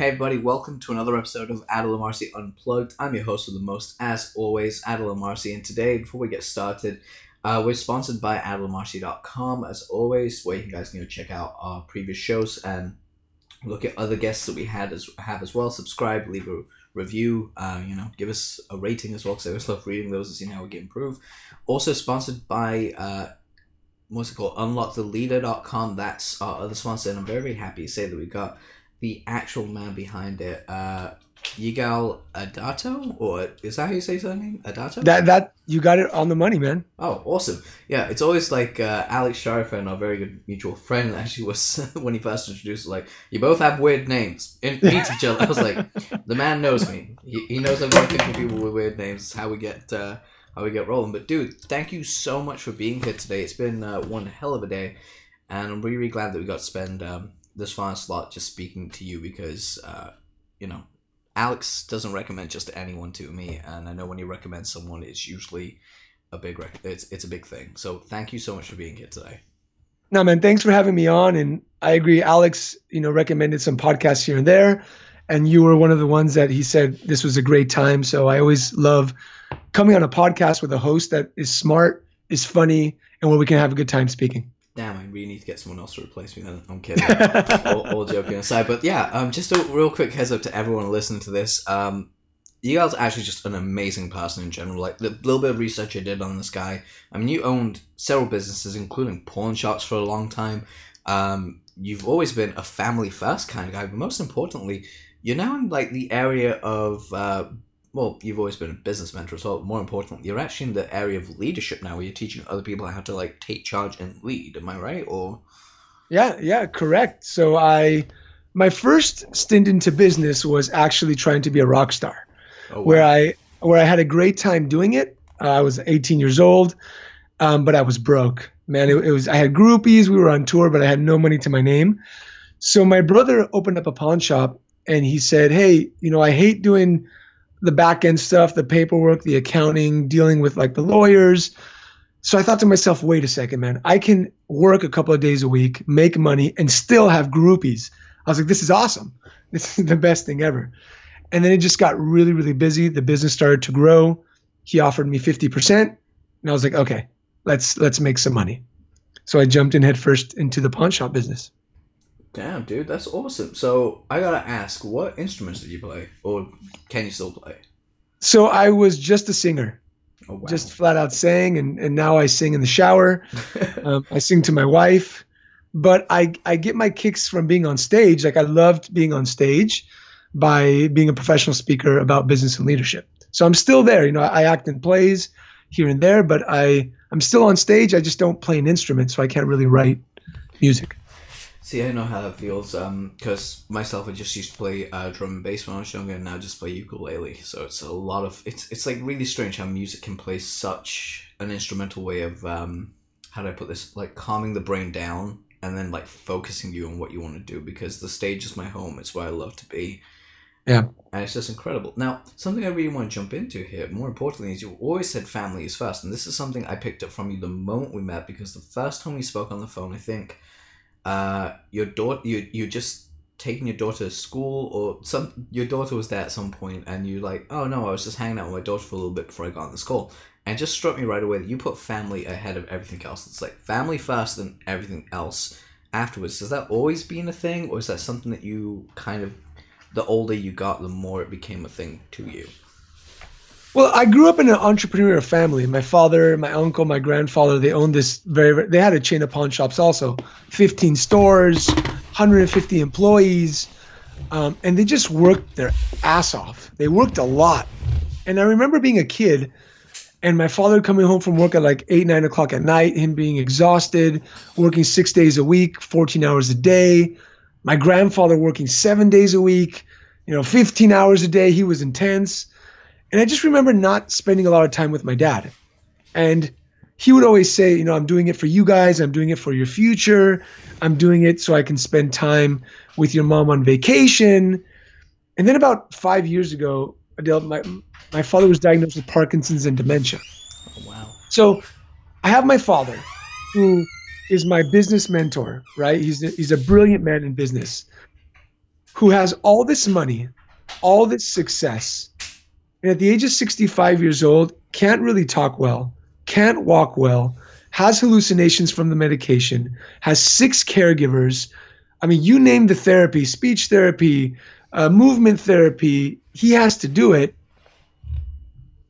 Hey everybody, welcome to another episode of Adel Marcy Unplugged. I'm your host of the most, as always, Adel Marcy, and today, before we get started, uh, we're sponsored by adelmarcy.com, as always, where you guys can go check out our previous shows and look at other guests that we had as have as well. Subscribe, leave a review, uh, you know, give us a rating as well, because I always love reading those and seeing how we can improve. Also sponsored by uh, what's it called? Unlocktheleader.com. That's our other sponsor, and I'm very, very happy to say that we got the actual man behind it, uh, Yigal Adato, or is that how you say his name? Adato? That that you got it on the money, man. Oh, awesome! Yeah, it's always like uh, Alex Sharif and our very good mutual friend actually was when he first introduced, like, you both have weird names. And meet each other. I was like, the man knows me. He, he knows I'm working for people with weird names. It's how we get uh, how we get rolling. But dude, thank you so much for being here today. It's been uh, one hell of a day, and I'm really, really glad that we got to spend. Um, this final slot just speaking to you because uh, you know Alex doesn't recommend just anyone to me, and I know when you recommend someone, it's usually a big rec- it's it's a big thing. So thank you so much for being here today. No man, thanks for having me on, and I agree. Alex, you know, recommended some podcasts here and there, and you were one of the ones that he said this was a great time. So I always love coming on a podcast with a host that is smart, is funny, and where we can have a good time speaking damn, I really need to get someone else to replace me. Then I'm kidding. all, all, joking aside, but yeah, um, just a real quick heads up to everyone listening to this. Um, you guys are actually just an amazing person in general. Like the little bit of research I did on this guy. I mean, you owned several businesses, including pawn shops for a long time. Um, you've always been a family first kind of guy, but most importantly, you're now in like the area of uh, well, you've always been a business mentor as well. More importantly, you're actually in the area of leadership now, where you're teaching other people how to like take charge and lead. Am I right? Or yeah, yeah, correct. So I, my first stint into business was actually trying to be a rock star, oh, wow. where I where I had a great time doing it. Uh, I was 18 years old, um, but I was broke. Man, it, it was I had groupies. We were on tour, but I had no money to my name. So my brother opened up a pawn shop, and he said, "Hey, you know, I hate doing." The back end stuff, the paperwork, the accounting, dealing with like the lawyers. So I thought to myself, wait a second, man, I can work a couple of days a week, make money, and still have groupies. I was like, this is awesome. This is the best thing ever. And then it just got really, really busy. The business started to grow. He offered me 50%. And I was like, okay, let's let's make some money. So I jumped in headfirst into the pawn shop business. Damn, dude, that's awesome. So I gotta ask, what instruments did you play, or can you still play? So I was just a singer, oh, wow. just flat out sang, and and now I sing in the shower. um, I sing to my wife, but I I get my kicks from being on stage. Like I loved being on stage by being a professional speaker about business and leadership. So I'm still there. You know, I act in plays here and there, but I I'm still on stage. I just don't play an instrument, so I can't really write music. See, I know how that feels. Um, because myself, I just used to play uh, drum and bass when I was younger, and now I just play ukulele. So it's a lot of it's it's like really strange how music can play such an instrumental way of um, how do I put this? Like calming the brain down and then like focusing you on what you want to do. Because the stage is my home. It's where I love to be. Yeah. And it's just incredible. Now, something I really want to jump into here, more importantly, is you always said family is first. And this is something I picked up from you the moment we met because the first time we spoke on the phone, I think uh, your daughter, you you just taking your daughter to school or some your daughter was there at some point and you like oh no i was just hanging out with my daughter for a little bit before i got on this call and just struck me right away that you put family ahead of everything else. It's like family first and everything else afterwards. Has that always been a thing or is that something that you kind of the older you got the more it became a thing to you well, I grew up in an entrepreneurial family. My father, my uncle, my grandfather, they owned this very, very, they had a chain of pawn shops also. 15 stores, 150 employees. Um, and they just worked their ass off. They worked a lot. And I remember being a kid and my father coming home from work at like 8, 9 o'clock at night, him being exhausted, working six days a week, 14 hours a day. My grandfather working seven days a week, you know, 15 hours a day. He was intense and I just remember not spending a lot of time with my dad. And he would always say, you know, I'm doing it for you guys. I'm doing it for your future. I'm doing it so I can spend time with your mom on vacation. And then about five years ago, Adel, my, my father was diagnosed with Parkinson's and dementia. Oh, wow. So I have my father, who is my business mentor, right? He's a, he's a brilliant man in business. who has all this money, all this success, and at the age of 65 years old, can't really talk well, can't walk well, has hallucinations from the medication, has six caregivers. I mean, you name the therapy, speech therapy, uh, movement therapy, he has to do it.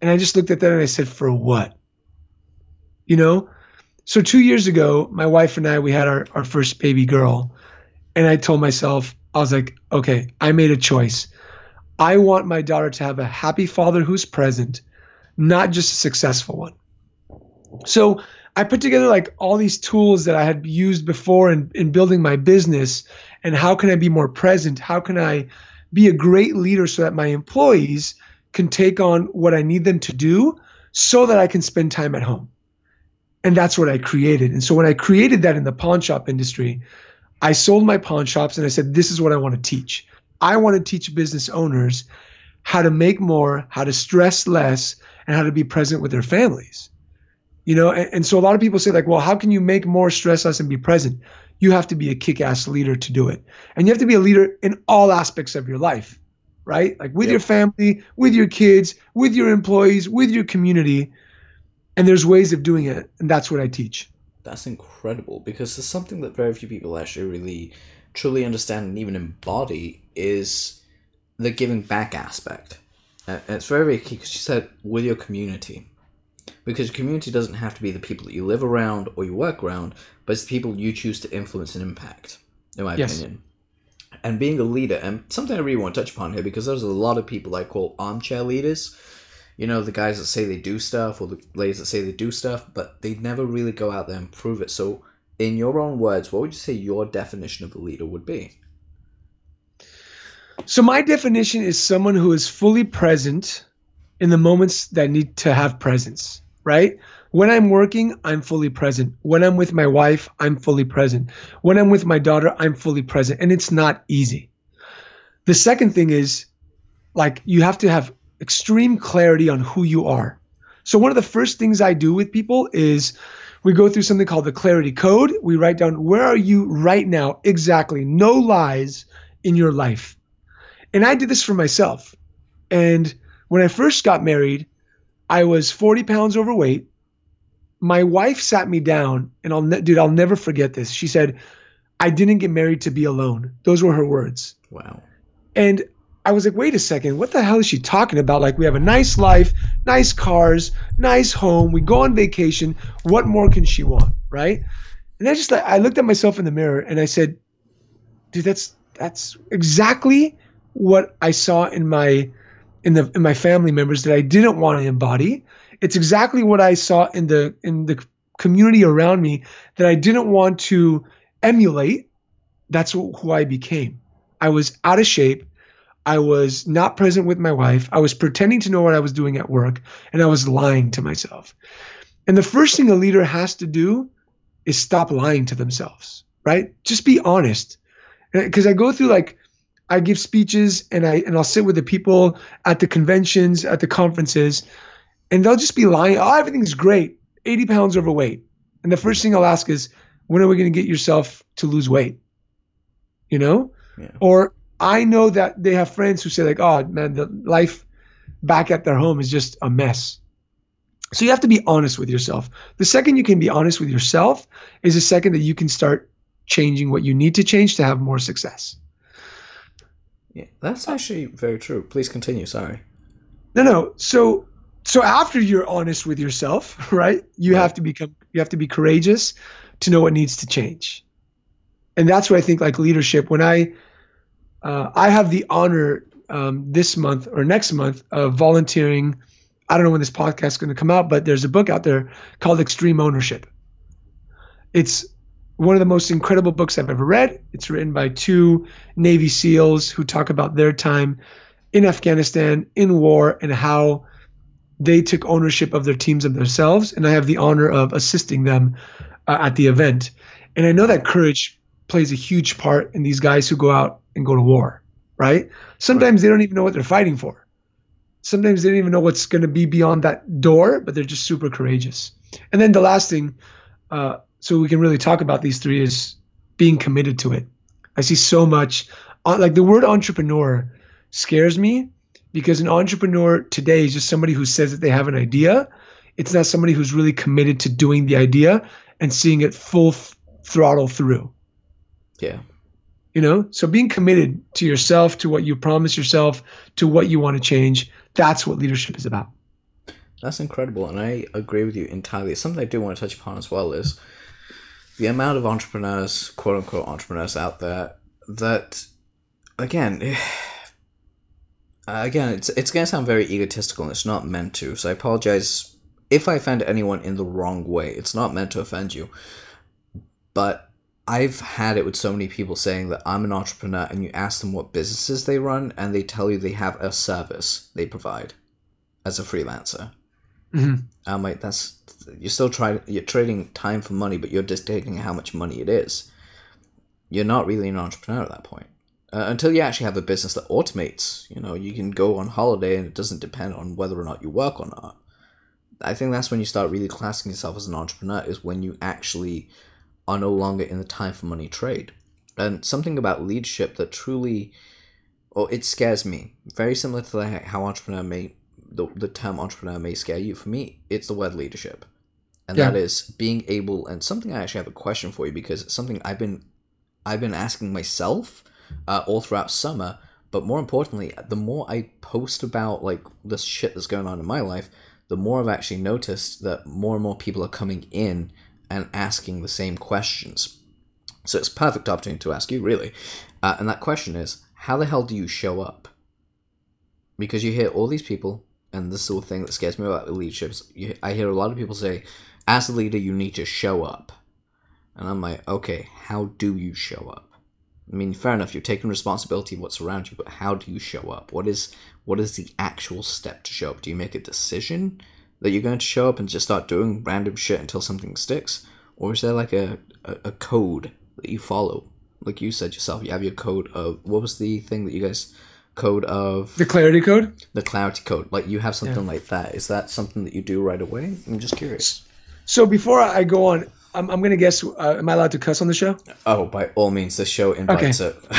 And I just looked at that and I said, for what? You know? So two years ago, my wife and I, we had our, our first baby girl. And I told myself, I was like, okay, I made a choice. I want my daughter to have a happy father who's present, not just a successful one. So I put together like all these tools that I had used before in, in building my business and how can I be more present? How can I be a great leader so that my employees can take on what I need them to do so that I can spend time at home. And that's what I created. And so when I created that in the pawn shop industry, I sold my pawn shops and I said, this is what I want to teach. I want to teach business owners how to make more, how to stress less, and how to be present with their families. You know, and, and so a lot of people say, like, well, how can you make more, stress less, and be present? You have to be a kick ass leader to do it. And you have to be a leader in all aspects of your life, right? Like with yep. your family, with your kids, with your employees, with your community. And there's ways of doing it. And that's what I teach. That's incredible because there's something that very few people actually really truly understand and even embody is the giving back aspect. Uh, and it's very, very key because you said with your community. Because your community doesn't have to be the people that you live around or you work around, but it's the people you choose to influence and impact, in my yes. opinion. And being a leader, and something I really want to touch upon here, because there's a lot of people I call armchair leaders you know, the guys that say they do stuff or the ladies that say they do stuff, but they never really go out there and prove it. So, in your own words, what would you say your definition of a leader would be? So, my definition is someone who is fully present in the moments that need to have presence, right? When I'm working, I'm fully present. When I'm with my wife, I'm fully present. When I'm with my daughter, I'm fully present. And it's not easy. The second thing is like you have to have extreme clarity on who you are. So, one of the first things I do with people is we go through something called the clarity code. We write down where are you right now, exactly, no lies in your life. And I did this for myself. And when I first got married, I was 40 pounds overweight. My wife sat me down, and I'll, ne- dude, I'll never forget this. She said, I didn't get married to be alone. Those were her words. Wow. And I was like, wait a second, what the hell is she talking about? Like, we have a nice life, nice cars, nice home, we go on vacation. What more can she want, right? And I just, I looked at myself in the mirror and I said, dude, that's that's exactly what I saw in my in the in my family members that I didn't want to embody. It's exactly what I saw in the in the community around me that I didn't want to emulate. That's who I became. I was out of shape. I was not present with my wife. I was pretending to know what I was doing at work, and I was lying to myself. And the first thing a leader has to do is stop lying to themselves, right? Just be honest. Because I go through like, I give speeches and I and I'll sit with the people at the conventions, at the conferences, and they'll just be lying. Oh, everything's great. 80 pounds overweight. And the first thing I'll ask is, when are we going to get yourself to lose weight? You know? Yeah. Or I know that they have friends who say like, "Oh man, the life back at their home is just a mess." So you have to be honest with yourself. The second you can be honest with yourself is the second that you can start changing what you need to change to have more success. Yeah, that's actually very true. Please continue. Sorry. No, no. So, so after you're honest with yourself, right? You right. have to become. You have to be courageous to know what needs to change, and that's what I think. Like leadership, when I uh, I have the honor um, this month or next month of volunteering. I don't know when this podcast is going to come out, but there's a book out there called Extreme Ownership. It's one of the most incredible books I've ever read. It's written by two Navy SEALs who talk about their time in Afghanistan, in war, and how they took ownership of their teams and themselves. And I have the honor of assisting them uh, at the event. And I know that courage plays a huge part in these guys who go out and go to war, right? Sometimes right. they don't even know what they're fighting for. Sometimes they don't even know what's going to be beyond that door, but they're just super courageous. And then the last thing, uh, so we can really talk about these three, is being committed to it. I see so much uh, like the word entrepreneur scares me because an entrepreneur today is just somebody who says that they have an idea. It's not somebody who's really committed to doing the idea and seeing it full f- throttle through. Yeah. You know, so being committed to yourself, to what you promise yourself, to what you want to change, that's what leadership is about. That's incredible, and I agree with you entirely. Something I do want to touch upon as well is the amount of entrepreneurs, quote unquote entrepreneurs out there that, again, again, it's it's gonna sound very egotistical, and it's not meant to. So I apologize if I offend anyone in the wrong way. It's not meant to offend you, but I've had it with so many people saying that I'm an entrepreneur, and you ask them what businesses they run, and they tell you they have a service they provide as a freelancer. Mm-hmm. I'm like, that's you're still trying. You're trading time for money, but you're dictating how much money it is. You're not really an entrepreneur at that point. Uh, until you actually have a business that automates. You know, you can go on holiday, and it doesn't depend on whether or not you work or not. I think that's when you start really classing yourself as an entrepreneur. Is when you actually are no longer in the time for money trade. And something about leadership that truly, or it scares me. Very similar to how entrepreneur may the, the term entrepreneur may scare you. For me, it's the word leadership. And Yeah. that is being able and something I actually have a question for you because it's something I've been I've been asking myself uh, all throughout summer, but more importantly, the more I post about like the shit that's going on in my life, the more I've actually noticed that more and more people are coming in and asking the same questions. So it's a perfect opportunity to ask you, really. Uh, and that question is, how the hell do you show up? Because you hear all these people, and this is the thing that scares me about leaderships. You, I hear a lot of people say, as a leader, you need to show up. And I'm like, okay, how do you show up? I mean, fair enough, you're taking responsibility of what's around you, but how do you show up? What is what is the actual step to show up? Do you make a decision that you're going to show up and just start doing random shit until something sticks? Or is there like a, a, a code that you follow? Like you said yourself, you have your code of what was the thing that you guys code of The clarity code. the clarity code? Like you have something like that. Is that something that you do right away? I'm just curious. So before I go on, I'm, I'm gonna guess. Uh, am I allowed to cuss on the show? Oh, by all means, the show invites it.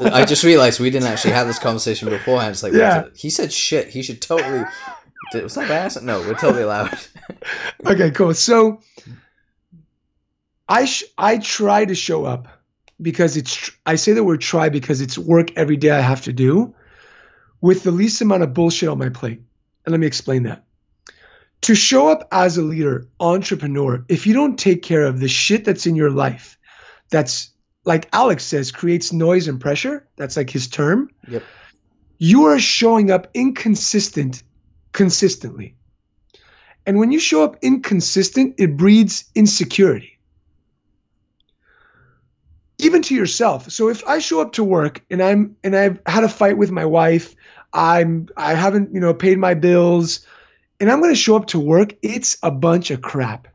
I just realized we didn't actually have this conversation beforehand. It's like, Yeah. the- he said shit. He should totally. Did, was that bad? No, we're totally allowed. Okay, cool. So I sh- I try to show up because it's tr- I say the word try because it's work every day I have to do with the least amount of bullshit on my plate. And let me explain that. To show up as a leader, entrepreneur, if you don't take care of the shit that's in your life, that's like Alex says, creates noise and pressure. That's like his term. Yep. You are showing up inconsistent consistently. And when you show up inconsistent, it breeds insecurity. Even to yourself. So if I show up to work and I'm and I've had a fight with my wife, I'm I haven't, you know, paid my bills, and I'm going to show up to work, it's a bunch of crap.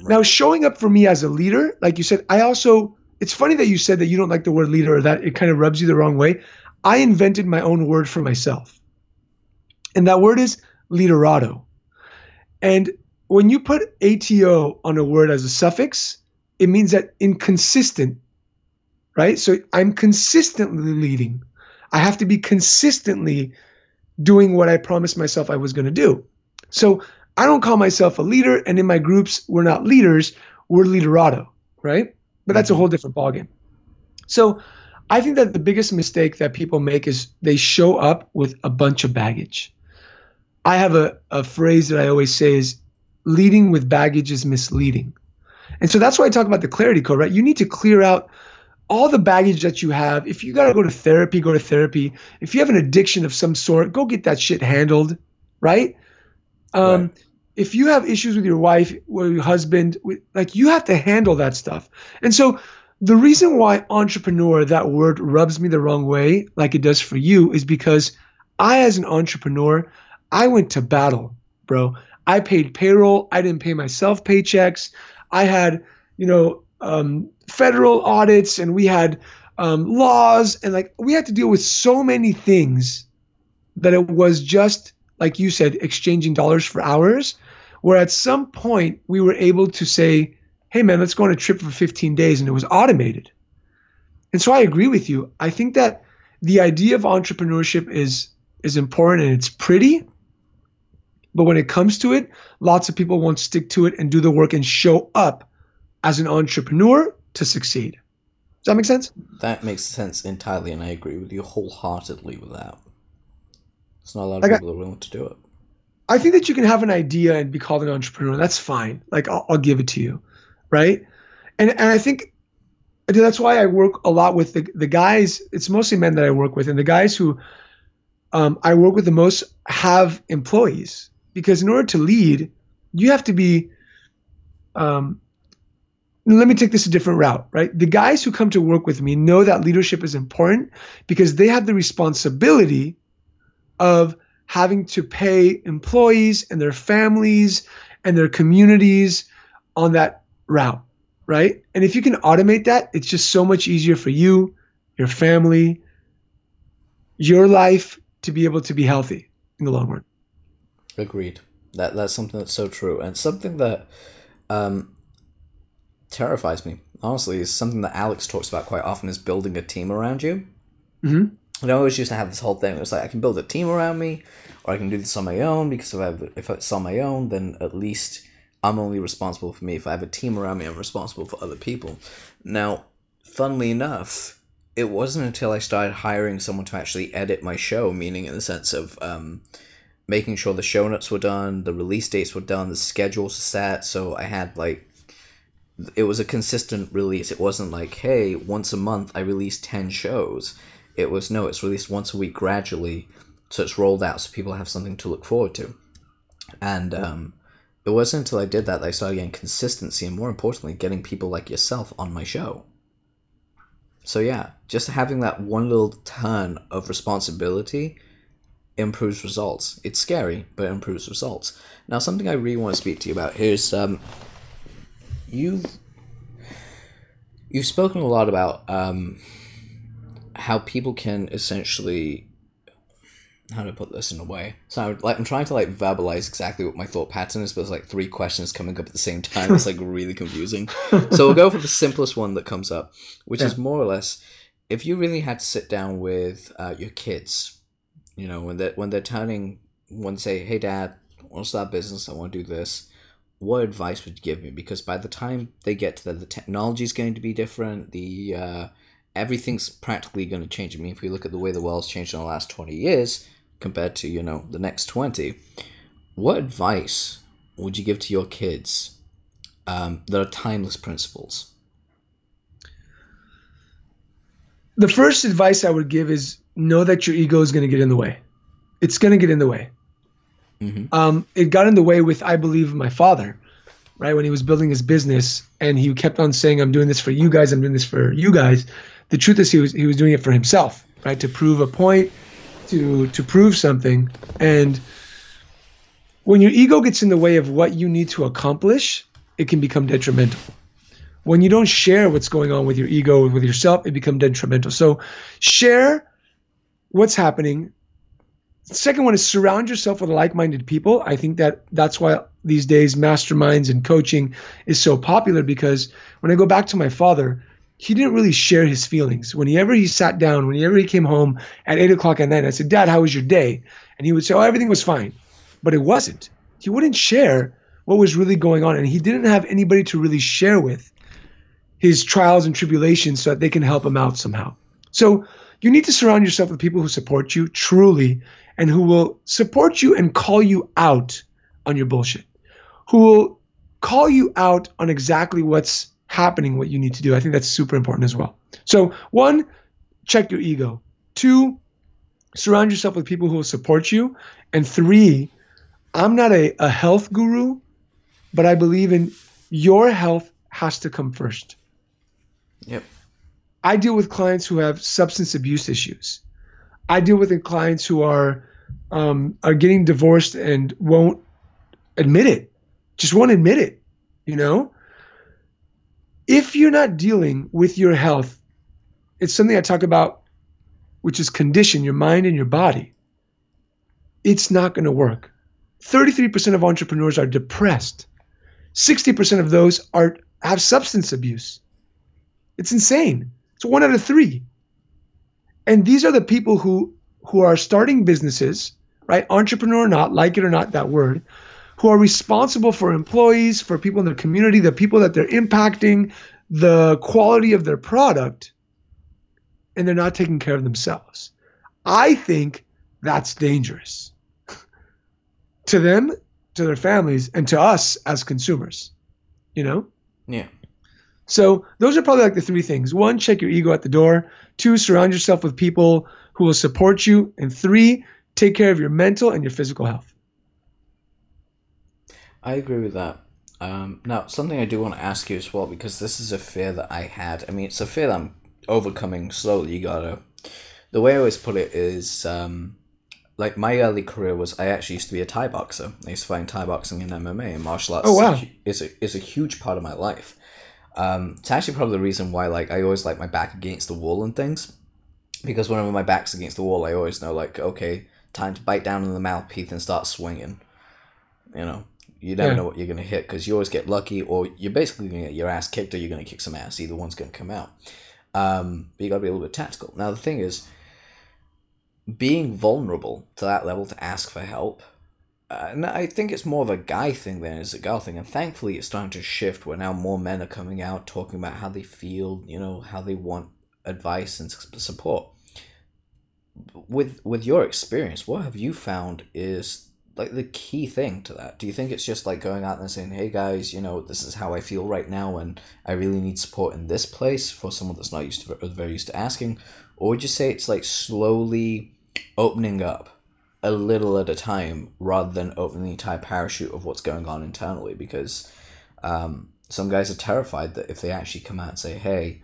Now, showing up for me as a leader, like you said, I also, it's funny that you said that you don't like the word leader or that it kind of rubs you the wrong way. I invented my own word for myself. And that word is leaderado. And when you put ATO on a word as a suffix, it means that inconsistent, right? So I'm consistently leading. I have to be consistently doing what I promised myself I was going to do. So I don't call myself a leader, and in my groups, we're not leaders, we're leaderado, right? But that's a mm-hmm. whole different ballgame. So I think that the biggest mistake that people make is they show up with a bunch of baggage. I have a, a phrase that I always say is leading with baggage is misleading. And so that's why I talk about the clarity code, right? You need to clear out all the baggage that you have. If you got to go to therapy, go to therapy. If you have an addiction of some sort, go get that shit handled, right? Um, Right. If you have issues with your wife or your husband, with, like you have to handle that stuff. And so the reason why entrepreneur, that word rubs me the wrong way, like it does for you, is because I, as an entrepreneur, I went to battle, bro. I paid payroll. I didn't pay myself paychecks. I had, you know, um, federal audits and we had um, laws and like we had to deal with so many things that it was just like you said, exchanging dollars for hours. Where at some point we were able to say, hey man, let's go on a trip for 15 days and it was automated. And so I agree with you. I think that the idea of entrepreneurship is is important and it's pretty. But when it comes to it, lots of people won't stick to it and do the work and show up as an entrepreneur to succeed. Does that make sense? That makes sense entirely, and I agree with you wholeheartedly with that. It's not a lot of Like I- people are willing to do it. I think that you can have an idea and be called an entrepreneur. That's fine. Like I'll, I'll give it to you, right? And and I think that's why I work a lot with the the guys. It's mostly men that I work with, and the guys who um, I work with the most have employees because in order to lead, you have to be. Um, let me take this a different route, right? The guys who come to work with me know that leadership is important because they have the responsibility of having to pay employees and their families and their communities on that route, right? And if you can automate that, it's just so much easier for you, your family, your life to be able to be healthy in the long run. Agreed. That that's something that's so true, and something that um, terrifies me. Honestly, is something that Alex talks about quite often is building a team around you. hmm And I always used to have this whole thing. It was like I can build a team around me, or I can do this on my own. Because if I have, if it's on my own, then at least I'm only responsible for me. If I have a team around me, I'm responsible for other people. Now, funnily enough, it wasn't until I started hiring someone to actually edit my show, meaning in the sense of um, making sure the show notes were done, the release dates were done, the schedules set. So I had like it was a consistent release. It wasn't like, hey, once a month I release 10 shows. It was, no, it's released once a week gradually. So it's rolled out so people have something to look forward to. And um, it wasn't until I did that that I started getting consistency and more importantly, getting people like yourself on my show. So yeah, just having that one little turn of responsibility improves results. It's scary, but it improves results. Now, something I really want to speak to you about is um, you've you've spoken a lot about um, how people can essentially how to put this in a way. So I would, like I'm trying to like verbalize exactly what my thought pattern is, but there's like three questions coming up at the same time. It's like really confusing. So we'll go for the simplest one that comes up, which is more or less if you really had to sit down with uh, your kids, you know, when they when they're turning, when they say, "Hey, Dad, I want to start a business. I want to do this." What advice would you give me? Because by the time they get to that, the technology is going to be different. The uh, everything's practically going to change. I mean, if we look at the way the world's changed in the last twenty years compared to you know the next twenty, what advice would you give to your kids um, that are timeless principles? The first advice I would give is know that your ego is going to get in the way. It's going to get in the way. Mhm. Um, it got in the way with, I believe, my father, right? When he was building his business and he kept on saying, I'm doing this for you guys, I'm doing this for you guys. The truth is he was he was doing it for himself, right? To prove a point, to to prove something. And when your ego gets in the way of what you need to accomplish, it can become detrimental. When you don't share what's going on with your ego with yourself, it becomes detrimental. So share what's happening. Second one is surround yourself with like-minded people. I think that that's why these days masterminds and coaching is so popular because when I go back to my father, he didn't really share his feelings. Whenever he sat down, whenever he came home at eight o'clock at night, I said, Dad, how was your day? And he would say, Oh, everything was fine. But it wasn't. He wouldn't share what was really going on. And he didn't have anybody to really share with his trials and tribulations so that they can help him out somehow. So you need to surround yourself with people who support you truly and who will support you and call you out on your bullshit, who will call you out on exactly what's happening, what you need to do. I think that's super important as well. So, one, check your ego. Two, surround yourself with people who will support you. And three, I'm not a, a health guru, but I believe in your health has to come first. Yep. I deal with clients who have substance abuse issues. I deal with clients who are um, are getting divorced and won't admit it, just won't admit it. You know, if you're not dealing with your health, it's something I talk about, which is condition your mind and your body. It's not going to work. 33% of entrepreneurs are depressed. 60% of those are have substance abuse. It's insane. It's one out of three. And these are the people who who are starting businesses, right? Entrepreneur or not, like it or not, that word, who are responsible for employees, for people in their community, the people that they're impacting, the quality of their product, and they're not taking care of themselves. I think that's dangerous to them, to their families, and to us as consumers. You know? Yeah. So those are probably like the three things. One, check your ego at the door. Two, surround yourself with people who will support you. And three, take care of your mental and your physical health. I agree with that. Um, now, something I do want to ask you as well, because this is a fear that I had. I mean, it's a fear that I'm overcoming slowly. You gotta. The way I always put it is, um, like my early career was I actually used to be a Thai boxer. I used to find Thai boxing and MMA and martial arts. Oh, wow. is a is a huge part of my life. Um, it's actually probably the reason why like I always like my back against the wall and things, because whenever my back's against the wall, I always know like okay, time to bite down on the mouthpiece and start swinging. You know, you never Yeah. know what you're gonna hit because you always get lucky, or you're basically gonna get your ass kicked, or you're gonna kick some ass. Either one's gonna come out. Um, but you gotta be a little bit tactical. Now the thing is, being vulnerable to that level to ask for help. Uh, and I think it's more of a guy thing than it's a girl thing, and thankfully it's starting to shift where now more men are coming out talking about how they feel, you know, how they want advice and support. With with your experience, what have you found is like the key thing to that? Do you think it's just like going out and saying, "Hey guys, you know, this is how I feel right now, and I really need support in this place for someone that's not used to very used to asking," or would you say it's like slowly opening up a little at a time rather than open the entire parachute of what's going on internally because um, some guys are terrified that if they actually come out and say hey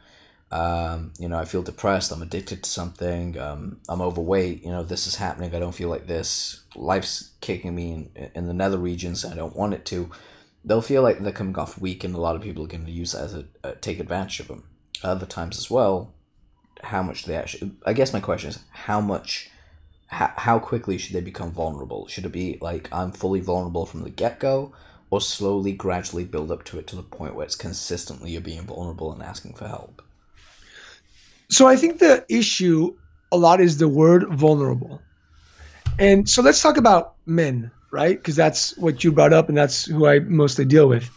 um, you know i feel depressed i'm addicted to something um, i'm overweight you know this is happening i don't feel like this life's kicking me in, in the nether regions i don't want it to they'll feel like they're coming off weak and a lot of people are going to use that as a take advantage of them. Other times as well how much they actually i guess my question is how much how, how quickly should they become vulnerable? Should it be like I'm fully vulnerable from the get go, or slowly, gradually build up to it to the point where it's consistently you're being vulnerable and asking for help? So I think the issue a lot is the word vulnerable. And so let's talk about men, right? Because that's what you brought up and that's who I mostly deal with.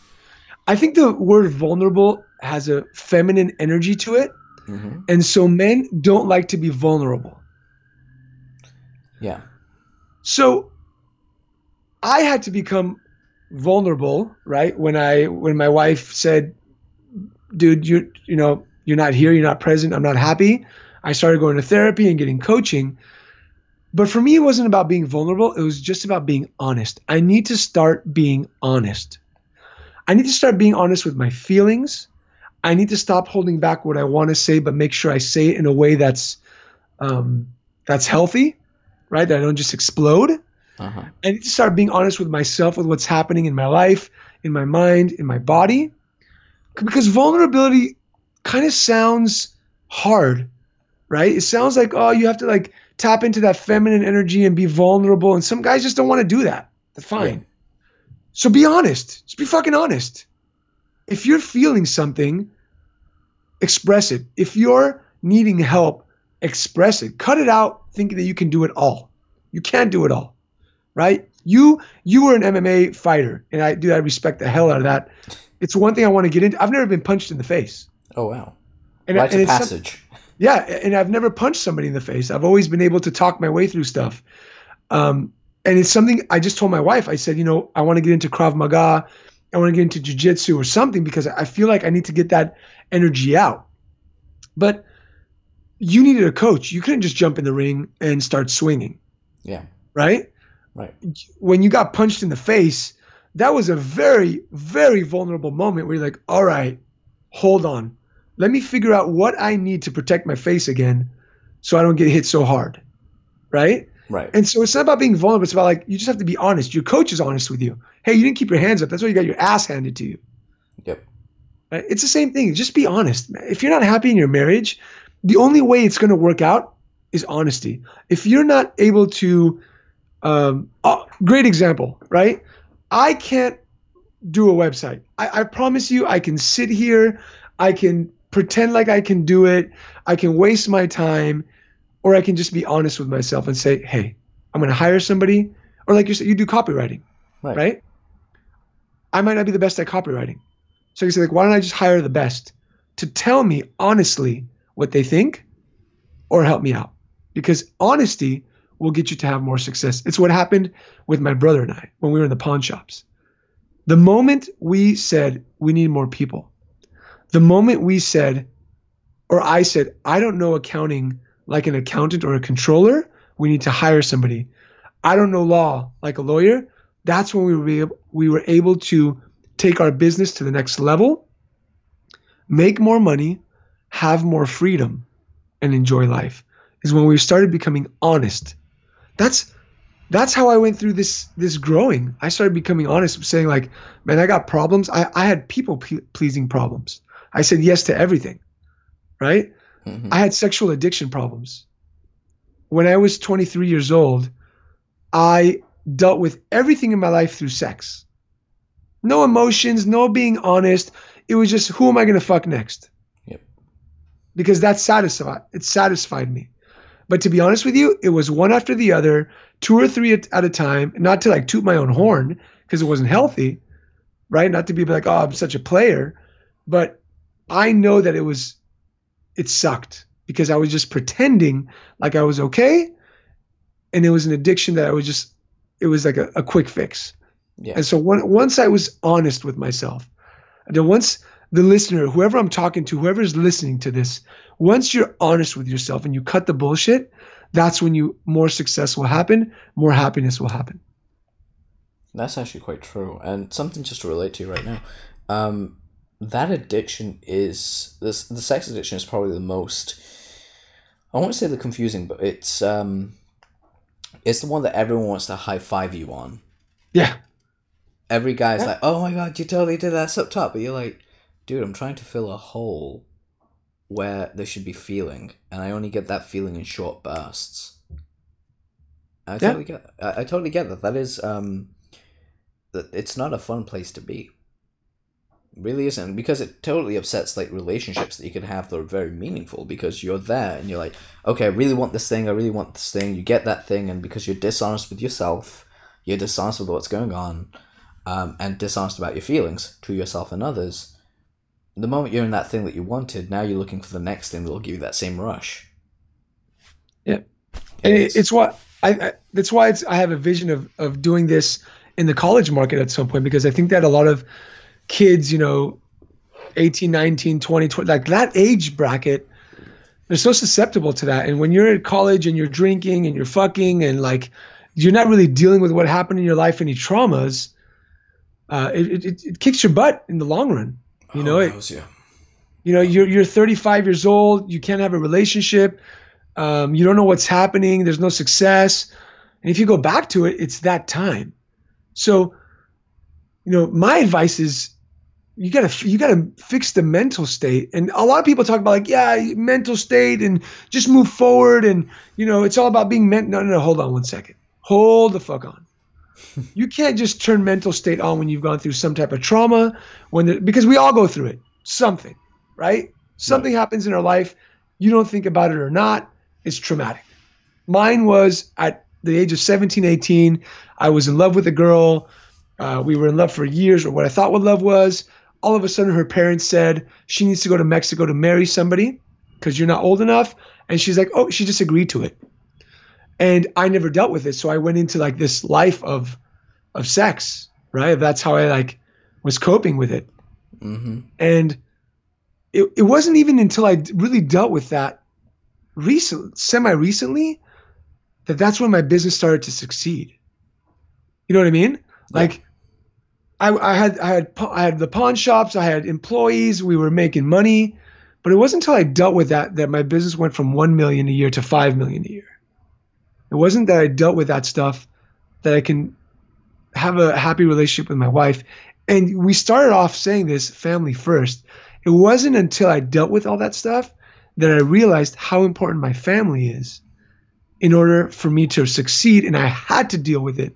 I think the word vulnerable has a feminine energy to it. Mm-hmm. And so men don't like to be vulnerable. Yeah. So I had to become vulnerable, right? When I when my wife said, "Dude, you you know, you're not here, you're not present, I'm not happy." I started going to therapy and getting coaching. But for me it wasn't about being vulnerable, it was just about being honest. I need to start being honest. I need to start being honest with my feelings. I need to stop holding back what I want to say, but make sure I say it in a way that's um, that's healthy, right? That I don't just explode. Uh huh. I need to start being honest with myself, with what's happening in my life, in my mind, in my body. Because vulnerability kind of sounds hard, right? It sounds like, oh, you have to like tap into that feminine energy and be vulnerable. And some guys just don't want to do that. That's fine. Yeah. So be honest. Just be fucking honest. If you're feeling something, express it. If you're needing help, express it. Cut it out thinking that you can do it all. You can't do it all right? You you were an MMA fighter, and I do I respect the hell out of that. It's one thing I want to get into. I've never been punched in the face, Oh wow. and, Rite and of it's some- passage. yeah, and I've never punched somebody in the face. I've always been able to talk my way through stuff. Um, and it's something I just told my wife. I said, you know, I want to get into Krav Maga. I want to get into jujitsu or something because I feel like I need to get that energy out. But you needed a coach. You couldn't just jump in the ring and start swinging, Yeah. right? Right. when you got punched in the face, that was a very, very vulnerable moment where you're like, all right, hold on. Let me figure out what I need to protect my face again so I don't get hit so hard. Right? Right. And so it's not about being vulnerable. It's about like, you just have to be honest. Your coach is honest with you. Hey, you didn't keep your hands up. That's why you got your ass handed to you. Yep. Right? It's the same thing. Just be honest. If you're not happy in your marriage, the only way it's going to work out is honesty. If you're not able to, um, oh, great example, right? I can't do a website. I, I promise you, I can sit here, I can pretend like I can do it. I can waste my time, or I can just be honest with myself and say, hey, I'm going to hire somebody. Or like you said, you do copywriting, Right. right? I might not be the best at copywriting. So you say, like, why don't I just hire the best to tell me honestly what they think or help me out? Because honesty will get you to have more success. It's what happened with my brother and I when we were in the pawn shops. The moment we said we need more people, the moment we said, or I said, I don't know accounting like an accountant or a controller, we need to hire somebody. I don't know law like a lawyer. That's when we were able, we were able to take our business to the next level, make more money, have more freedom, and enjoy life. Is when we started becoming honest. That's that's how I went through this this growing. I started becoming honest, saying like, man, I got problems. I, I had people ple- pleasing problems. I said yes to everything, right? Mhm. I had sexual addiction problems. When I was 23 years old, I dealt with everything in my life through sex. No emotions, no being honest. It was just who am I going to fuck next? Because that satisfied it satisfied me. But to be honest with you, it was one after the other, two or three at, at a time, not to like toot my own horn because it wasn't healthy, right? Not to be like, "Oh, I'm such a player." But I know that it was it sucked because I was just pretending like I was okay. And it was an addiction that I was just, it was like a, a quick fix. Yeah. And so one, once I was honest with myself, and then once the listener, whoever I'm talking to, whoever's listening to this, once you're honest with yourself and you cut the bullshit, that's when you more success will happen, more happiness will happen. That's actually quite true, and something just to relate to right now. Um, that addiction is this the sex addiction is probably the most. I won't say the confusing, but it's um, it's the one that everyone wants to high five you on. Yeah. Every guy's Yeah. like, "Oh my god, you totally did that up top," but you're like, "Dude, I'm trying to fill a hole where there should be feeling, and I only get that feeling in short bursts." I Yeah. totally get. I, I totally get that. That is um, that it's not a fun place to be. It really isn't because it totally upsets like relationships that you can have that are very meaningful because you're there and you're like, okay, I really want this thing. I really want this thing. You get that thing, and because you're dishonest with yourself, you're dishonest with what's going on, um, and dishonest about your feelings to yourself and others. The moment you're in that thing that you wanted, now you're looking for the next thing that will give you that same rush. Yeah. and it, it's what I, I that's why it's I have a vision of of doing this in the college market at some point because I think that a lot of kids, you know, 18, 19, 20, 20 like that age bracket they're so susceptible to that and when you're at college and you're drinking and you're fucking and like you're not really dealing with what happened in your life any traumas uh, it, it, it kicks your butt in the long run you know it, yeah. you know you're you're 35 years old. You can't have a relationship. Um, you don't know what's happening. There's no success. And if you go back to it it's that time. So you know my advice is you gotta you gotta fix the mental state. And a lot of people talk about like yeah mental state and just move forward and you know it's all about being meant no no no hold on one second. Hold the fuck on you can't just turn mental state on when you've gone through some type of trauma when the, because we all go through it. Something right? Something happens in our life. You don't think about it or not. It's traumatic. Mine was at the age of 17 18 i was in love with a girl. Uh, we were in love for years or what i thought what love was. All of a sudden her parents said she needs to go to mexico to marry somebody because you're not old enough. And she's like oh she just agreed to it and i never dealt with it so i went into like this life of of sex right that's how i like was coping with it Mm-hmm. and it, it wasn't even until I really dealt with that recent, semi recently, that that's when my business started to succeed. You know what I mean? Like, I, I had I had I had the pawn shops, I had employees, we were making money, but it wasn't until I dealt with that that my business went from one million a year to five million a year. It wasn't that I dealt with that stuff that I can have a happy relationship with my wife. And we started off saying this family first. It wasn't until I dealt with all that stuff that I realized how important my family is in order for me to succeed. And I had to deal with it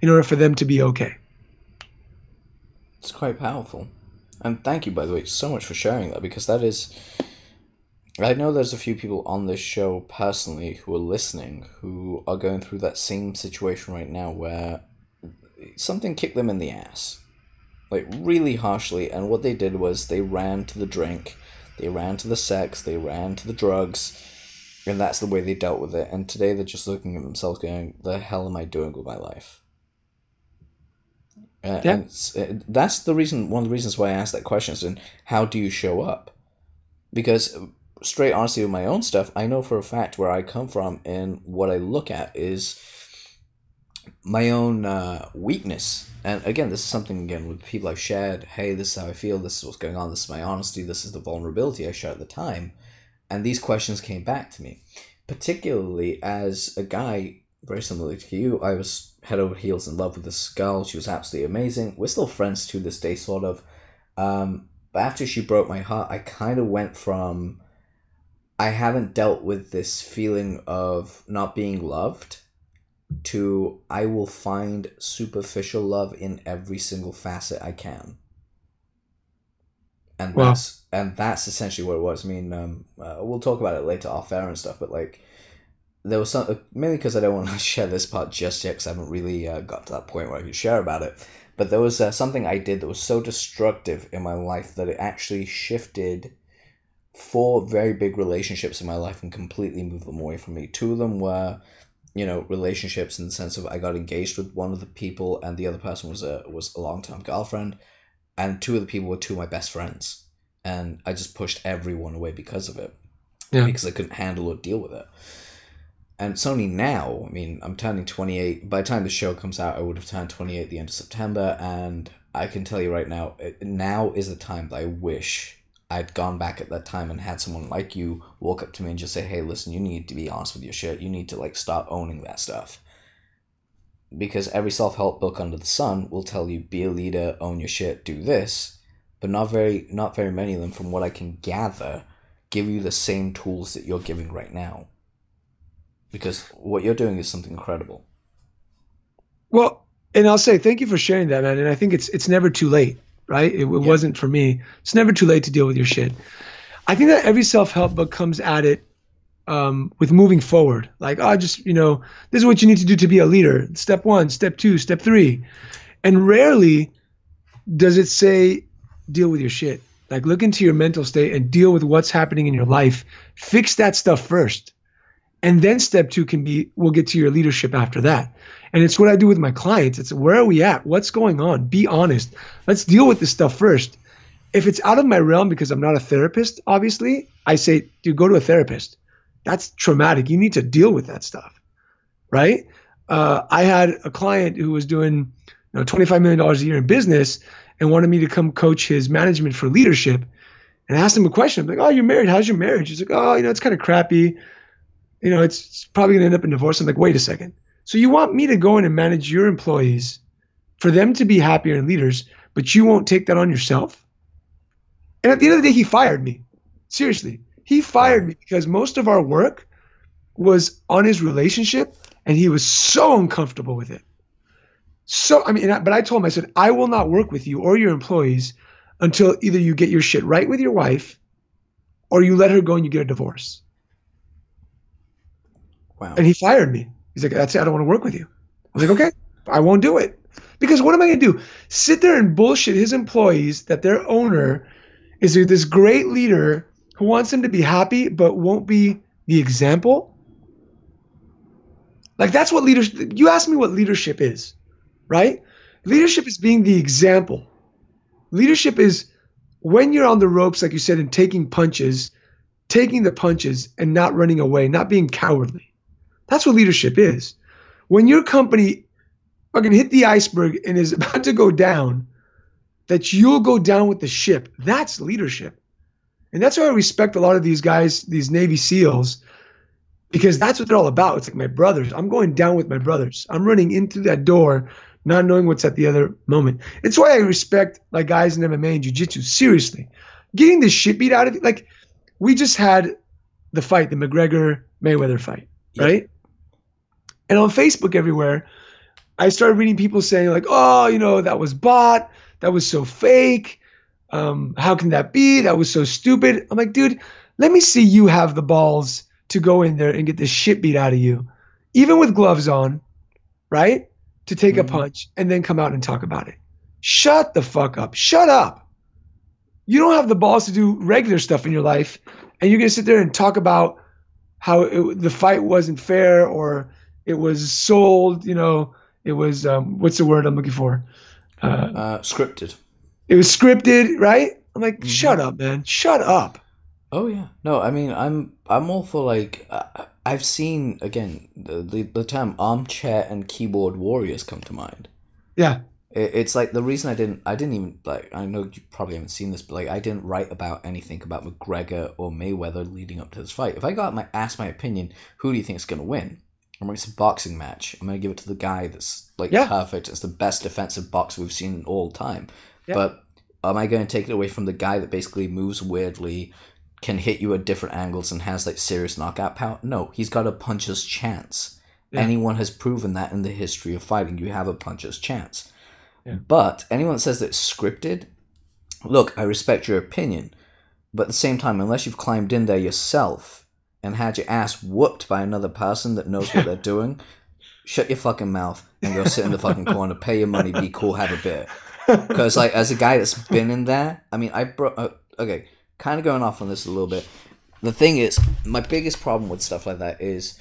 in order for them to be okay. It's quite powerful. And thank you, by the way, so much for sharing that because that is. I know there's a few people on this show personally who are listening who are going through that same situation right now where something kicked them in the ass. Like, really harshly, and what they did was they ran to the drink, they ran to the sex, they ran to the drugs, and that's the way they dealt with it. And today they're just looking at themselves going, the hell am I doing with my life? Uh, yeah. And uh, that's the reason. One of the reasons why I asked that question is, and how do you show up? Because straight honesty with my own stuff, I know for a fact where I come from and what I look at is my own uh, weakness. And again, this is something again with people I've shared. Hey, this is how I feel. This is what's going on. This is my honesty. This is the vulnerability I shared at the time. And these questions came back to me, particularly as a guy very similar to you. I was head over heels in love with this girl. She was absolutely amazing. We're still friends to this day, sort of. Um, but after she broke my heart, I kind of went from I haven't dealt with this feeling of not being loved to I will find superficial love in every single facet I can. And wow. that's and that's essentially what it was. I mean, um, uh, we'll talk about it later off air and stuff, but like there was some mainly because I don't want to share this part just yet because I haven't really uh, got to that point where I can share about it. But there was uh, something I did that was so destructive in my life that it actually shifted four very big relationships in my life and completely moved them away from me. Two of them were, you know, relationships in the sense of I got engaged with one of the people and the other person was a was a long time girlfriend, and two of the people were two of my best friends, and I just pushed everyone away because of it, yeah. because I couldn't handle or deal with it and it's only now. I mean, I'm turning 28. By the time the show comes out, I would have turned 28 at the end of September, and I can tell you right now, it, now is the time that I wish I'd gone back at that time and had someone like you walk up to me and just say, "Hey, listen, you need to be honest with your shit. You need to like stop owning that stuff." Because every self help book under the sun will tell you be a leader, own your shit, do this, but not very not very many of them, from what I can gather, give you the same tools that you're giving right now because what you're doing is something incredible. Well, and I'll say thank you for sharing that, man. And I think it's it's never too late, right? It, it yeah. wasn't for me. It's never too late to deal with your shit. I think that every self help book comes at it um, with moving forward. Like, oh, just you know, this is what you need to do to be a leader. Step one, step two, step three, and rarely does it say deal with your shit. Like, look into your mental state and deal with what's happening in your life. Fix that stuff first and then step two can be, we'll get to your leadership after that. And it's what I do with my clients. It's where are we at? What's going on? Be honest. Let's deal with this stuff first. If it's out of my realm because I'm not a therapist, obviously, I say, dude, go to a therapist. That's traumatic. You need to deal with that stuff. Right? Uh, I had a client who was doing you know, $25 million a year in business and wanted me to come coach his management for leadership. And I asked him a question. I'm like, oh, you're married. How's your marriage? He's like, oh, you know, it's kind of crappy you know, it's, it's probably going to end up in divorce. I'm like, wait a second. So you want me to go in and manage your employees for them to be happier and leaders, but you won't take that on yourself? And at the end of the day, he fired me. Seriously. He fired me because most of our work was on his relationship and he was so uncomfortable with it. So, I mean, but I told him, I said, I will not work with you or your employees until either you get your shit right with your wife or you let her go and you get a divorce. Wow. And he fired me. He's like, that's it. I don't want to work with you. I was like, okay, I won't do it. Because what am I going to do? Sit there and bullshit his employees that their owner is this great leader who wants them to be happy but won't be the example? Like, that's what leadership, you asked me what leadership is, right? Leadership is being the example. Leadership is when you're on the ropes, like you said, and taking punches, taking the punches and not running away, not being cowardly. That's what leadership is. When your company fucking hit the iceberg and is about to go down, that you'll go down with the ship. That's leadership. And that's why I respect a lot of these guys, these Navy SEALs, because that's what they're all about. It's like my brothers. I'm going down with my brothers. I'm running into that door, not knowing what's at the other moment. It's why I respect like guys in MMA and jiu-jitsu. Seriously. Getting the shit beat out of you. Like, we just had the fight, the McGregor Mayweather fight, right? And on Facebook everywhere, I started reading people saying like, "Oh, you know, that was bought. That was so fake. Um, how can that be? That was so stupid. I'm like, dude, let me see you have the balls to go in there and get the shit beat out of you, even with gloves on, right? To take Mhm. a punch and then come out and talk about it. Shut the fuck up. Shut up. You don't have the balls to do regular stuff in your life, and you're gonna sit there and talk about how it, the fight wasn't fair or it was sold. You know, it was um, what's the word I'm looking for? Uh, Uh, scripted. it was scripted, right? I'm like, Mhm. shut up, man. Shut up. Oh yeah, no, I mean, I'm I'm all for like uh, I've seen again the, the the term armchair and keyboard warriors come to mind. Yeah. It, it's like the reason I didn't I didn't even like I know you probably haven't seen this, but like I didn't write about anything about McGregor or Mayweather leading up to this fight. If I got my asked my opinion, who do you think is gonna win? I'm gonna it's a boxing match. I'm gonna give it to the guy that's like Yeah. perfect. It's the best defensive boxer we've seen in all time. Yeah. But am I going to take it away from the guy that basically moves weirdly, can hit you at different angles, and has like serious knockout power? No, he's got a puncher's chance. Yeah. Anyone has proven that in the history of fighting, you have a puncher's chance. But anyone that says that it's scripted, look, I respect your opinion, but at the same time, unless you've climbed in there yourself and had your ass whooped by another person that knows what they're doing, shut your fucking mouth and go sit in the fucking corner, pay your money, be cool, have a beer. Because like as a guy that's been in there, I mean, I bro- uh, okay, kind of going off on this a little bit. The thing is, my biggest problem with stuff like that is,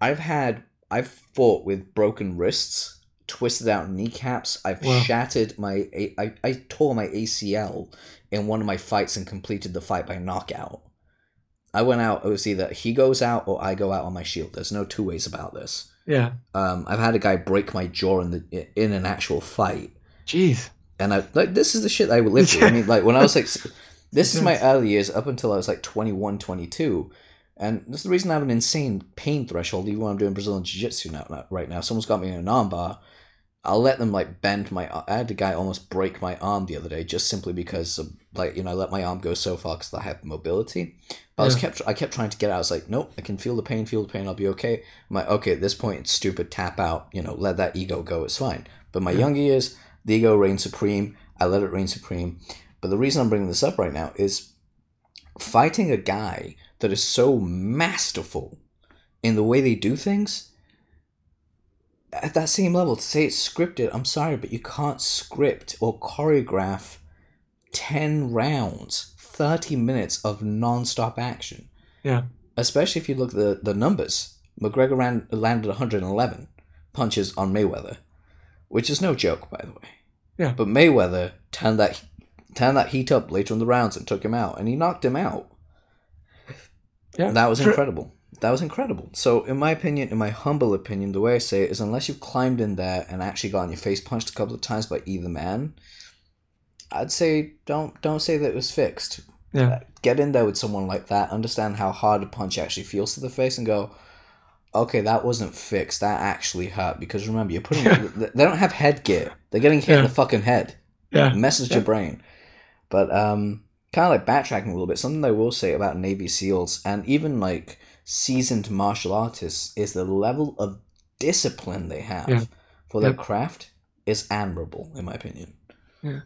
I've had I've fought with broken wrists, twisted out kneecaps. I've Wow. shattered my I, I tore my ACL in one of my fights and completed the fight by knockout. I went out. It was either he goes out or I go out on my shield. There's no two ways about this. Yeah. Um, I've had a guy break my jaw in the in an actual fight Jeez. and I like this is the shit I lived live through. I mean, like when I was like, this is my early years up until I was like 21, 22. and this is the reason I have an insane pain threshold. Even when I'm doing Brazilian Jiu Jitsu now, now, right now, someone's got me in an armbar. I'll let them like bend my. I had a guy almost break my arm the other day just simply because of like you know I let my arm go so far because I have mobility. But I was kept I kept trying to get out. I was like, nope, I can feel the pain, feel the pain. I'll be okay. I'm like, okay, at this point, it's stupid. Tap out. You know, let that ego go. It's fine. But my Yeah. younger years, the ego reigns supreme. I let it reign supreme. But the reason I'm bringing this up right now is fighting a guy that is so masterful in the way they do things at that same level to say it's scripted i'm sorry but you can't script or choreograph 10 rounds 30 minutes of non-stop action Yeah. especially if you look at the, the numbers mcgregor ran, landed 111 punches on mayweather which is no joke by the way Yeah. but mayweather turned that turned that heat up later in the rounds and took him out and he knocked him out Yeah. that was incredible. That was incredible. So, in my opinion, in my humble opinion, the way I say it is unless you've climbed in there and actually gotten your face punched a couple of times by either man, I'd say don't don't say that it was fixed. Yeah. Get in there with someone like that, understand how hard a punch actually feels to the face, and go, okay, that wasn't fixed. That actually hurt. Because remember, you're putting they don't have headgear. They're getting hit in the fucking head. Yeah. It messes Yeah. your brain. But um, kind of like backtracking a little bit, something I will say about Navy SEALs and even like seasoned martial artists is the level of discipline they have Yeah. for their Yep. craft is admirable, in my opinion. And,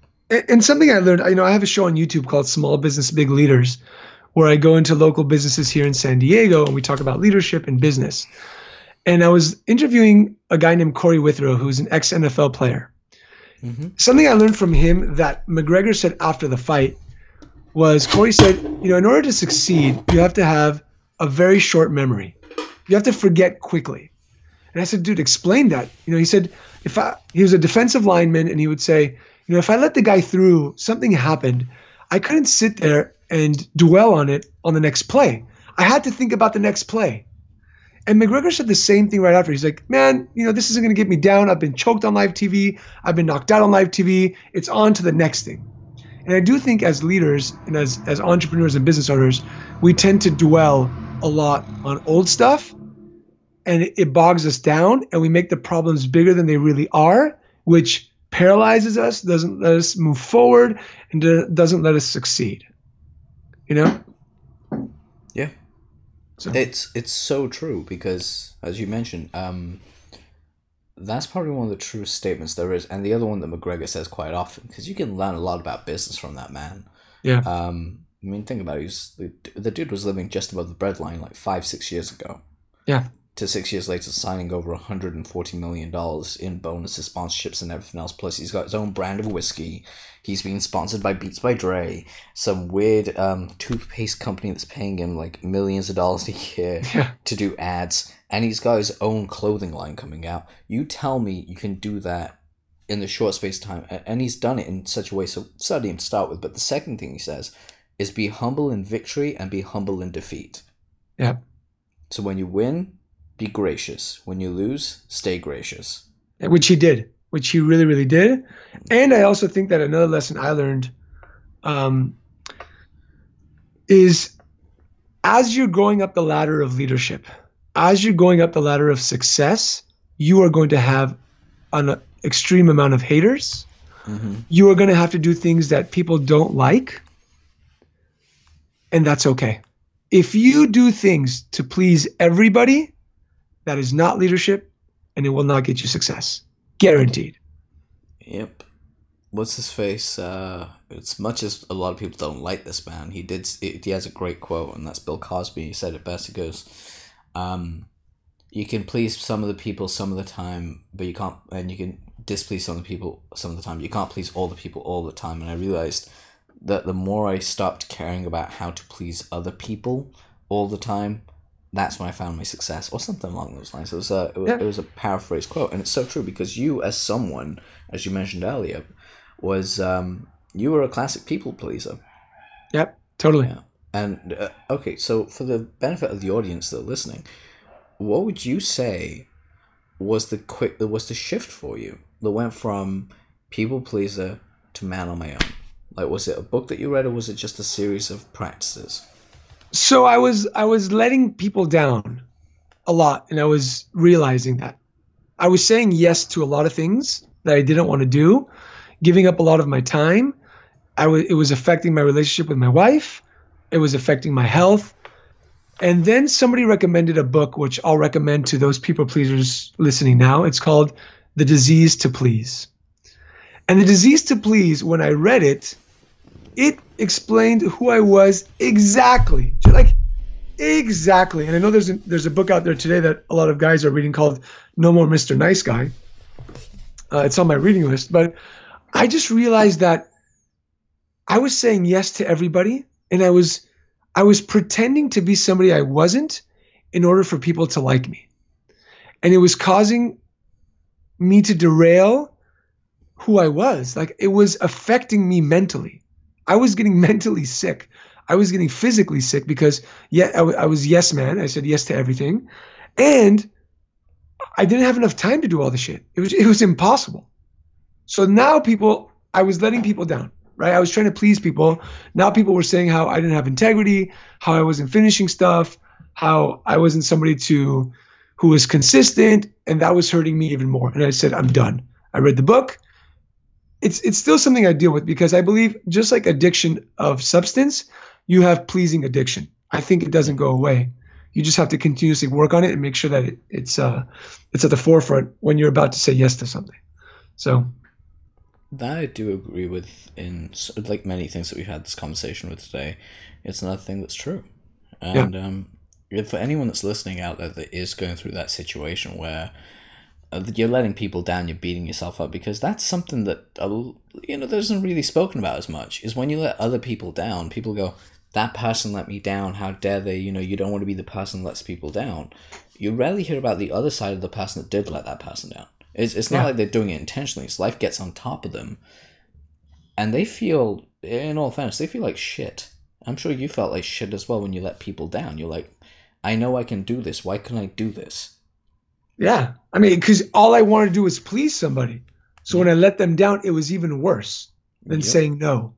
and something I learned, you know, I have a show on YouTube called Small Business Big Leaders, where I go into local businesses here in San Diego and we talk about leadership and business. And I was interviewing a guy named Corey Withrow, who's an ex NFL player. Mm-hmm. Something I learned from him that McGregor said after the fight was Corey said, you know, in order to succeed, you have to have a very short memory. You have to forget quickly. And I said, dude, explain that. You know, he said, if I, he was a defensive lineman and he would say, you know, if I let the guy through, something happened. I couldn't sit there and dwell on it on the next play. I had to think about the next play. And McGregor said the same thing right after. He's like, man, you know, this isn't going to get me down. I've been choked on live TV. I've been knocked out on live TV. It's on to the next thing. And I do think as leaders and as, as entrepreneurs and business owners, we tend to dwell a lot on old stuff and it, it bogs us down and we make the problems bigger than they really are, which paralyzes us, doesn't let us move forward, and do- doesn't let us succeed. You know? Yeah. So, It's it's so true because, as you mentioned, um, that's probably one of the truest statements there is, and the other one that McGregor says quite often, because you can learn a lot about business from that man. Yeah. Um, I mean, think about it. He's, the, the dude was living just above the breadline like five, six years ago. Yeah. To six years later, signing over $140 million in bonuses, sponsorships, and everything else. Plus, he's got his own brand of whiskey. He's being sponsored by Beats by Dre, some weird um, toothpaste company that's paying him like millions of dollars a year Yeah. to do ads. And he's got his own clothing line coming out. You tell me you can do that in the short space of time. And he's done it in such a way. So, study him to start with. But the second thing he says is be humble in victory and be humble in defeat. Yeah. So when you win, be gracious. When you lose, stay gracious. which he did, which he really, really did. And I also think that another lesson I learned um, is as you're going up the ladder of leadership, as you're going up the ladder of success, you are going to have an extreme amount of haters. Mm-hmm. You are going to have to do things that people don't like. And that's okay. If you do things to please everybody, that is not leadership and it will not get you success. Guaranteed. Yep. What's his face? Uh, as much as a lot of people don't like this man, he did. He has a great quote, and that's Bill Cosby. He said it best. He goes, um, "You can please some of the people some of the time, but you can't, and you can displease some of the people some of the time. You can't please all the people all the time." And I realized that the more I stopped caring about how to please other people all the time, that's when I found my success, or something along those lines. It was a it was, Yeah. it was a paraphrase quote, and it's so true because you, as someone, as you mentioned earlier, was um, you were a classic people pleaser. Yep, totally. Yeah. And uh, okay, so for the benefit of the audience that are listening, what would you say was the quick was the shift for you that went from people pleaser to man on my own? Like, was it a book that you read, or was it just a series of practices? So I was I was letting people down a lot and I was realizing that. I was saying yes to a lot of things that I didn't want to do, giving up a lot of my time. I was it was affecting my relationship with my wife. It was affecting my health. And then somebody recommended a book which I'll recommend to those people pleasers listening now. It's called The Disease to Please. And The Disease to Please, when I read it, it explained who I was exactly, like exactly. And I know there's a, there's a book out there today that a lot of guys are reading called No More Mr. Nice Guy. Uh, it's on my reading list, but I just realized that I was saying yes to everybody, and I was I was pretending to be somebody I wasn't in order for people to like me, and it was causing me to derail who I was. Like it was affecting me mentally. I was getting mentally sick. I was getting physically sick because yeah, I, w- I was yes man. I said yes to everything, and I didn't have enough time to do all the shit. It was it was impossible. So now people, I was letting people down. Right? I was trying to please people. Now people were saying how I didn't have integrity, how I wasn't finishing stuff, how I wasn't somebody to who was consistent, and that was hurting me even more. And I said, I'm done. I read the book it's it's still something I deal with because I believe just like addiction of substance, you have pleasing addiction. I think it doesn't go away. You just have to continuously work on it and make sure that it, it's uh it's at the forefront when you're about to say yes to something. So That I do agree with. In like many things that we've had this conversation with today, it's another thing that's true. And um, if for anyone that's listening out there that is going through that situation where you're letting people down, you're beating yourself up because that's something that you know that isn't really spoken about as much. Is when you let other people down, people go, "That person let me down. How dare they?" You know, you don't want to be the person that lets people down. You rarely hear about the other side of the person that did let that person down. It's, it's not Yeah. like they're doing it intentionally. It's life gets on top of them, and they feel, in all fairness, they feel like shit. I'm sure you felt like shit as well when you let people down. You're like, I know I can do this. Why can't I do this? Yeah, I mean, because all I wanted to do was please somebody. So when I let them down, it was even worse than Yep. saying no.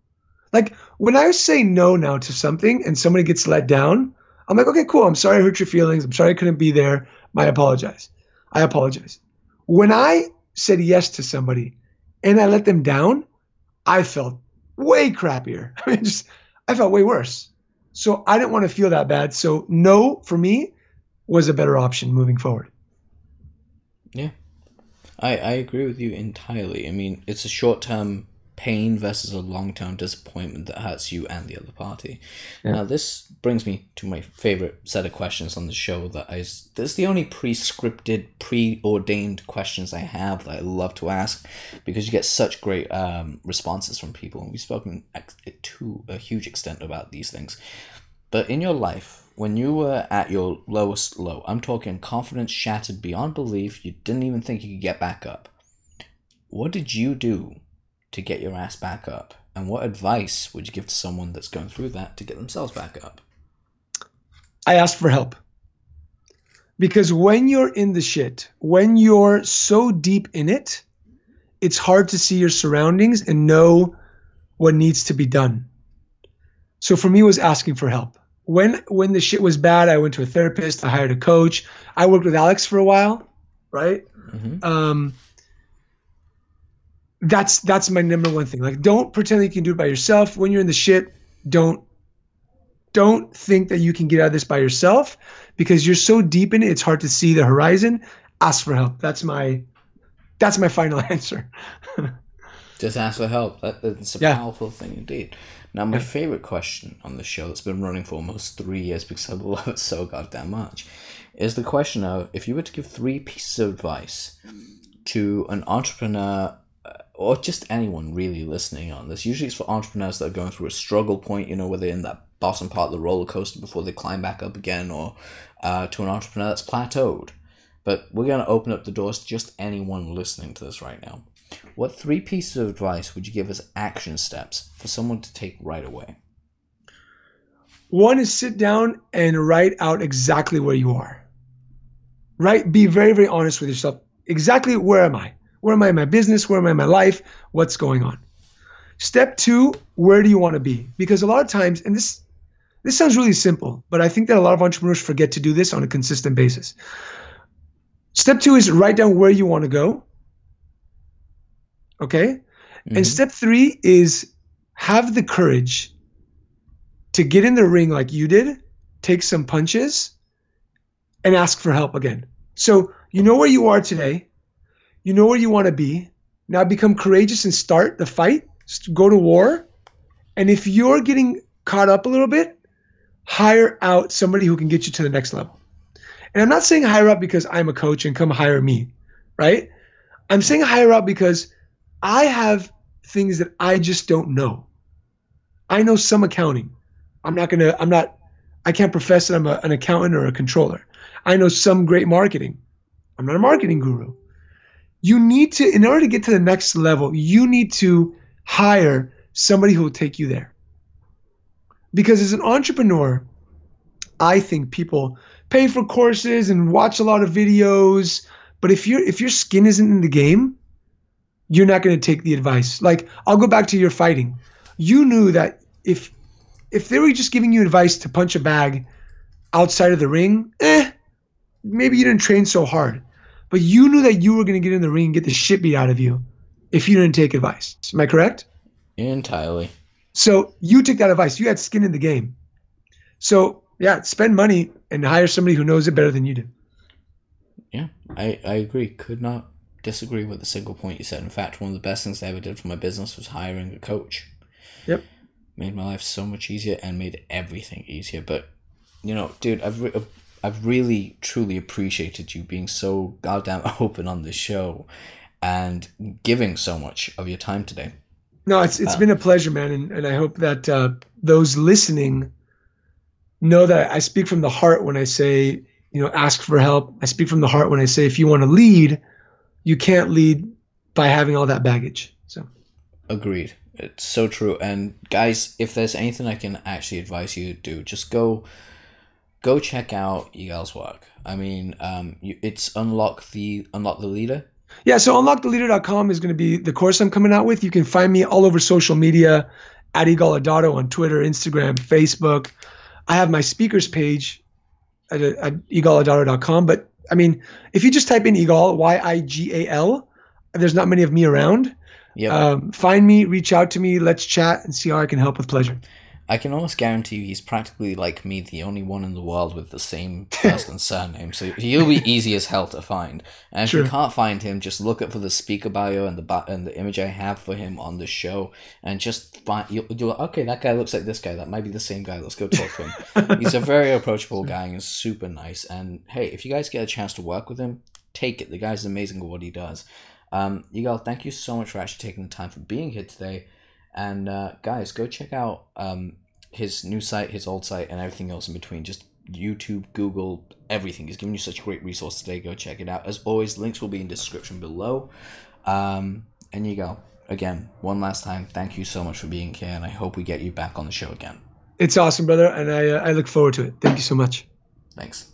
Like when I say no now to something and somebody gets let down, I'm like, okay, cool. I'm sorry I hurt your feelings. I'm sorry I couldn't be there. I apologize. I apologize. When I said yes to somebody and I let them down, I felt way crappier. I mean, just I felt way worse. So I didn't want to feel that bad. So no for me was a better option moving forward. Yeah. I, I agree with you entirely. I mean, it's a short term pain versus a long term disappointment that hurts you and the other party. Yeah. Now, this brings me to my favorite set of questions on the show. That I this is the only pre-scripted, preordained questions I have that I love to ask because you get such great um, responses from people, and we've spoken to a huge extent about these things. But in your life, when you were at your lowest low, I'm talking confidence shattered beyond belief, you didn't even think you could get back up. What did you do to get your ass back up? And what advice would you give to someone that's going through that to get themselves back up? I asked for help. Because when you're in the shit, when you're so deep in it, it's hard to see your surroundings and know what needs to be done. So for me, it was asking for help. When when the shit was bad, I went to a therapist. I hired a coach. I worked with Alex for a while, right? Mm-hmm. Um, that's that's my number one thing. Like, don't pretend that you can do it by yourself. When you're in the shit, don't don't think that you can get out of this by yourself because you're so deep in it. It's hard to see the horizon. Ask for help. That's my that's my final answer. Just ask for help. That, that's a Yeah. powerful thing indeed. Now, my favorite question on the show that's been running for almost three years because I love it so goddamn much is the question of if you were to give three pieces of advice to an entrepreneur uh, or just anyone really listening on this. Usually it's for entrepreneurs that are going through a struggle point, you know, where they're in that bottom part of the roller coaster before they climb back up again, or uh, to an entrepreneur that's plateaued. But we're going to open up the doors to just anyone listening to this right now. What three pieces of advice would you give as action steps for someone to take right away? One is sit down and write out exactly where you are. Right? Be very, very honest with yourself. Exactly where am I? Where am I in my business? Where am I in my life? What's going on? Step two, where do you want to be? Because a lot of times, and this this sounds really simple, but I think that a lot of entrepreneurs forget to do this on a consistent basis. Step two is write down where you want to go. Okay? And Mhm. step three is have the courage to get in the ring like you did, take some punches, and ask for help again. So you know where you are today, you know where you want to be. Now become courageous and start the fight, go to war. And if you're getting caught up a little bit, hire out somebody who can get you to the next level. And I'm not saying hire up because I'm a coach and come hire me, right? I'm saying hire up because I have things that I just don't know. I know some accounting. I'm not gonna. I'm not. I can't profess that I'm a, an accountant or a controller. I know some great marketing. I'm not a marketing guru. You need to, in order to get to the next level, you need to hire somebody who will take you there. Because as an entrepreneur, I think people pay for courses and watch a lot of videos, but if your if your skin isn't in the game, you're not going to take the advice. Like I'll go back to your fighting. You knew that if if they were just giving you advice to punch a bag outside of the ring, eh, maybe you didn't train so hard. But you knew that you were going to get in the ring and get the shit beat out of you if you didn't take advice. Am I correct? Entirely. So you took that advice. You had skin in the game. So yeah, spend money and hire somebody who knows it better than you do. Yeah, I, I agree. Could not disagree with a single point you said. In fact, one of the best things I ever did for my business was hiring a coach. Yep. Made my life so much easier and made everything easier. But, you know, dude, I've, re- I've really, truly appreciated you being so goddamn open on this show and giving so much of your time today. No, it's it's Uh, been a pleasure, man, and, and I hope that uh, those listening know that I speak from the heart when I say, you know, ask for help. I speak from the heart when I say, if you want to lead, you can't lead by having all that baggage. So Agreed. It's so true. And guys, if there's anything I can actually advise you to do, just go go check out Yigal's work. I mean, um, you, it's unlock the unlock the leader. yeah, so unlocktheleader.com is going to be the course I'm coming out with. You can find me all over social media at Yigal Adato on Twitter, Instagram, Facebook. I have my speakers page at, at. But I mean, if you just type in Yigal, Y I G A L, there's not many of me around. Yep. Um, find me, reach out to me, let's chat and see how I can help with pleasure. I can almost guarantee you he's practically like me, the only one in the world with the same first and surname. So he'll be easy as hell to find. And if Sure. you can't find him, just look up for the speaker bio and the bi- and the image I have for him on the show, and just find you'll, you'll okay. That guy looks like this guy. That might be the same guy. Let's go talk to him. He's a very approachable guy and super nice. And hey, if you guys get a chance to work with him, take it. The guy's amazing at what he does. Um, Yigal, thank you so much for actually taking the time for being here today. And uh, guys, go check out um, his new site, his old site, and everything else in between. Just YouTube, Google, everything. He's given you such a great resource today. Go check it out. As always, links will be in description below. Um, and go again, one last time, thank you so much for being here, and I hope we get you back on the show again. It's awesome, brother, and I uh, I look forward to it. Thank you so much. Thanks.